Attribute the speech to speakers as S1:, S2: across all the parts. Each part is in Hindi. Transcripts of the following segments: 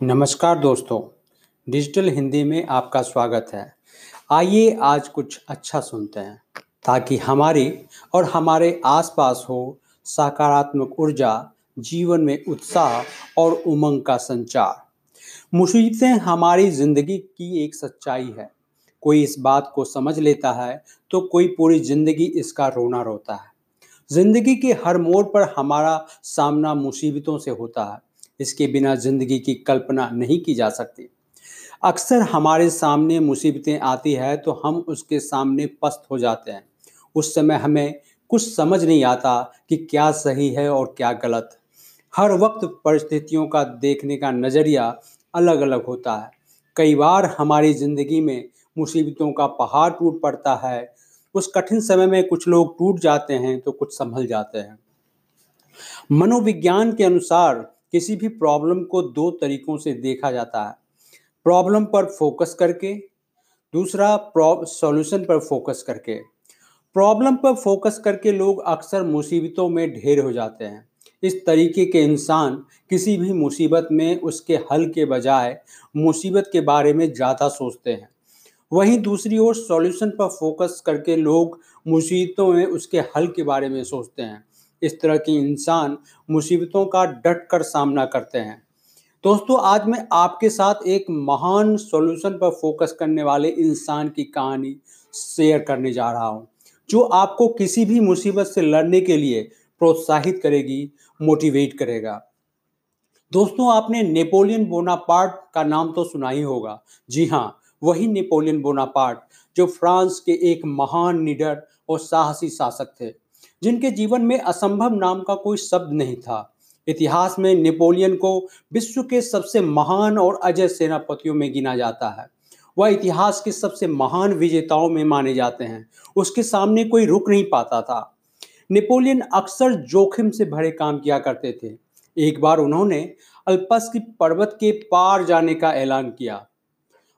S1: नमस्कार दोस्तों, डिजिटल हिंदी में आपका स्वागत है। आइए आज कुछ अच्छा सुनते हैं, ताकि हमारी और हमारे आसपास हो सकारात्मक ऊर्जा, जीवन में उत्साह और उमंग का संचार। मुसीबतें हमारी ज़िंदगी की एक सच्चाई है। कोई इस बात को समझ लेता है तो कोई पूरी ज़िंदगी इसका रोना रोता है। ज़िंदगी के हर मोड़ पर हमारा सामना मुसीबतों से होता है। इसके बिना ज़िंदगी की कल्पना नहीं की जा सकती। अक्सर हमारे सामने मुसीबतें आती है तो हम उसके सामने पस्त हो जाते हैं। उस समय हमें कुछ समझ नहीं आता कि क्या सही है और क्या गलत। हर वक्त परिस्थितियों का देखने का नज़रिया अलग अलग होता है। कई बार हमारी ज़िंदगी में मुसीबतों का पहाड़ टूट पड़ता है। उस कठिन समय में कुछ लोग टूट जाते हैं तो कुछ संभल जाते हैं। मनोविज्ञान के अनुसार किसी भी प्रॉब्लम को दो तरीकों से देखा जाता है। प्रॉब्लम पर फोकस करके, दूसरा सॉल्यूशन पर फोकस करके। प्रॉब्लम पर फोकस करके लोग अक्सर मुसीबतों में ढेर हो जाते हैं। इस तरीके के इंसान किसी भी मुसीबत में उसके हल के बजाय मुसीबत के बारे में ज़्यादा सोचते हैं। वहीं दूसरी ओर सॉल्यूशन पर फोकस करके लोग मुसीबतों में उसके हल के बारे में सोचते हैं। इस तरह के इंसान मुसीबतों का डट कर सामना करते हैं। दोस्तों, आज मैं आपके साथ एक महान सॉल्यूशन पर फोकस करने वाले इंसान की कहानी शेयर करने जा रहा हूँ, जो आपको किसी भी मुसीबत से लड़ने के लिए प्रोत्साहित करेगी मोटिवेट करेगा। दोस्तों, आपने नेपोलियन बोनापार्ट का नाम तो सुना ही होगा। जी हाँ वही नेपोलियन बोनापार्ट जो फ्रांस के एक महान निडर और साहसी शासक थे। जिनके जीवन में असंभव नाम का कोई शब्द नहीं था। इतिहास में नेपोलियन को विश्व के सबसे महान और अजय सेनापतियों में गिना जाता है। वह इतिहास के सबसे महान विजेताओं में माने जाते हैं। उसके सामने कोई रुक नहीं पाता था। नेपोलियन अक्सर जोखिम से भरे काम किया करते थे। एक बार उन्होंने अल्पस की पर्वत के पार जाने का ऐलान किया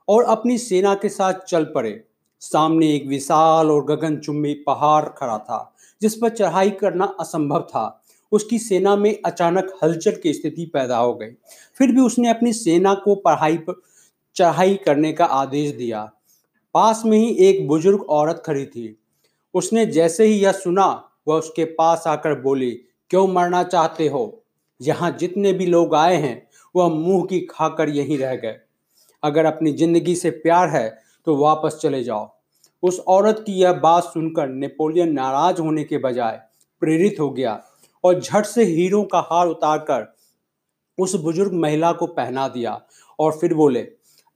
S1: और अपनी सेना के साथ चल पड़े। सामने एक विशाल और गगनचुंबी पहाड़ खड़ा था। जिस पर चढ़ाई करना असंभव था। उसकी सेना में अचानक हलचल की स्थिति पैदा हो गई। फिर भी उसने अपनी सेना को पढ़ाई पर, चढ़ाई करने का आदेश दिया। पास में ही एक बुज़ुर्ग औरत खड़ी थी। उसने जैसे ही यह सुना, वह उसके पास आकर बोली, क्यों मरना चाहते हो? यहाँ जितने भी लोग आए हैं, वह मुँह की खाकर यहीं रह गए। अगर अपनी ज़िंदगी से प्यार है तो वापस चले जाओ। उस औरत की यह बात सुनकर नेपोलियन नाराज़ होने के बजाय प्रेरित हो गया और झट से हीरो का हार उतारकर उस बुज़ुर्ग महिला को पहना दिया और फिर बोले,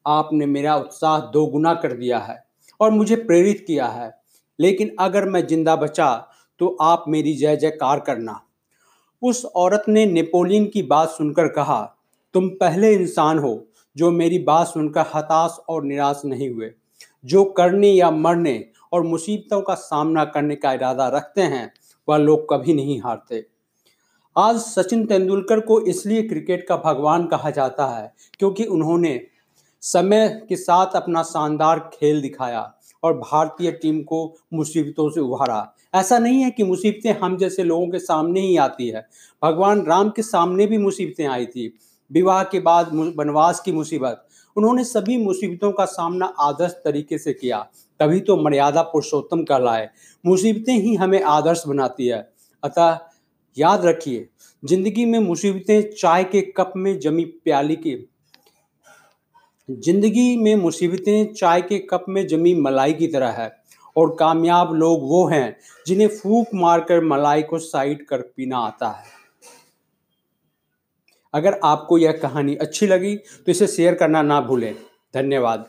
S1: आपने मेरा उत्साह दो गुना कर दिया है और मुझे प्रेरित किया है। लेकिन अगर मैं ज़िंदा बचा तो आप मेरी जय जयकार करना। उस औरत ने नेपोलियन की बात सुनकर कहा, तुम पहले इंसान हो जो मेरी बात सुनकर हताश और निराश नहीं हुए। जो करने या मरने और मुसीबतों का सामना करने का इरादा रखते हैं, वह लोग कभी नहीं हारते। आज सचिन तेंदुलकर को इसलिए क्रिकेट का भगवान कहा जाता है क्योंकि उन्होंने समय के साथ अपना शानदार खेल दिखाया और भारतीय टीम को मुसीबतों से उभारा। ऐसा नहीं है कि मुसीबतें हम जैसे लोगों के सामने ही आती है। भगवान राम के सामने भी मुसीबतें आई थी। विवाह के बाद वनवास की मुसीबत उन्होंने सभी मुसीबतों का सामना आदर्श तरीके से किया, तभी तो मर्यादा पुरुषोत्तम कहलाए। मुसीबतें ही हमें आदर्श बनाती है। अतः याद रखिए, ज़िंदगी में मुसीबतें चाय के कप में जमी प्याली की। ज़िंदगी में मुसीबतें चाय के कप में जमी मलाई की तरह है, और कामयाब लोग वो हैं जिन्हें फूक मारकर मलाई को साइड कर पीना आता है। अगर आपको यह कहानी अच्छी लगी तो इसे शेयर करना ना भूलें। धन्यवाद।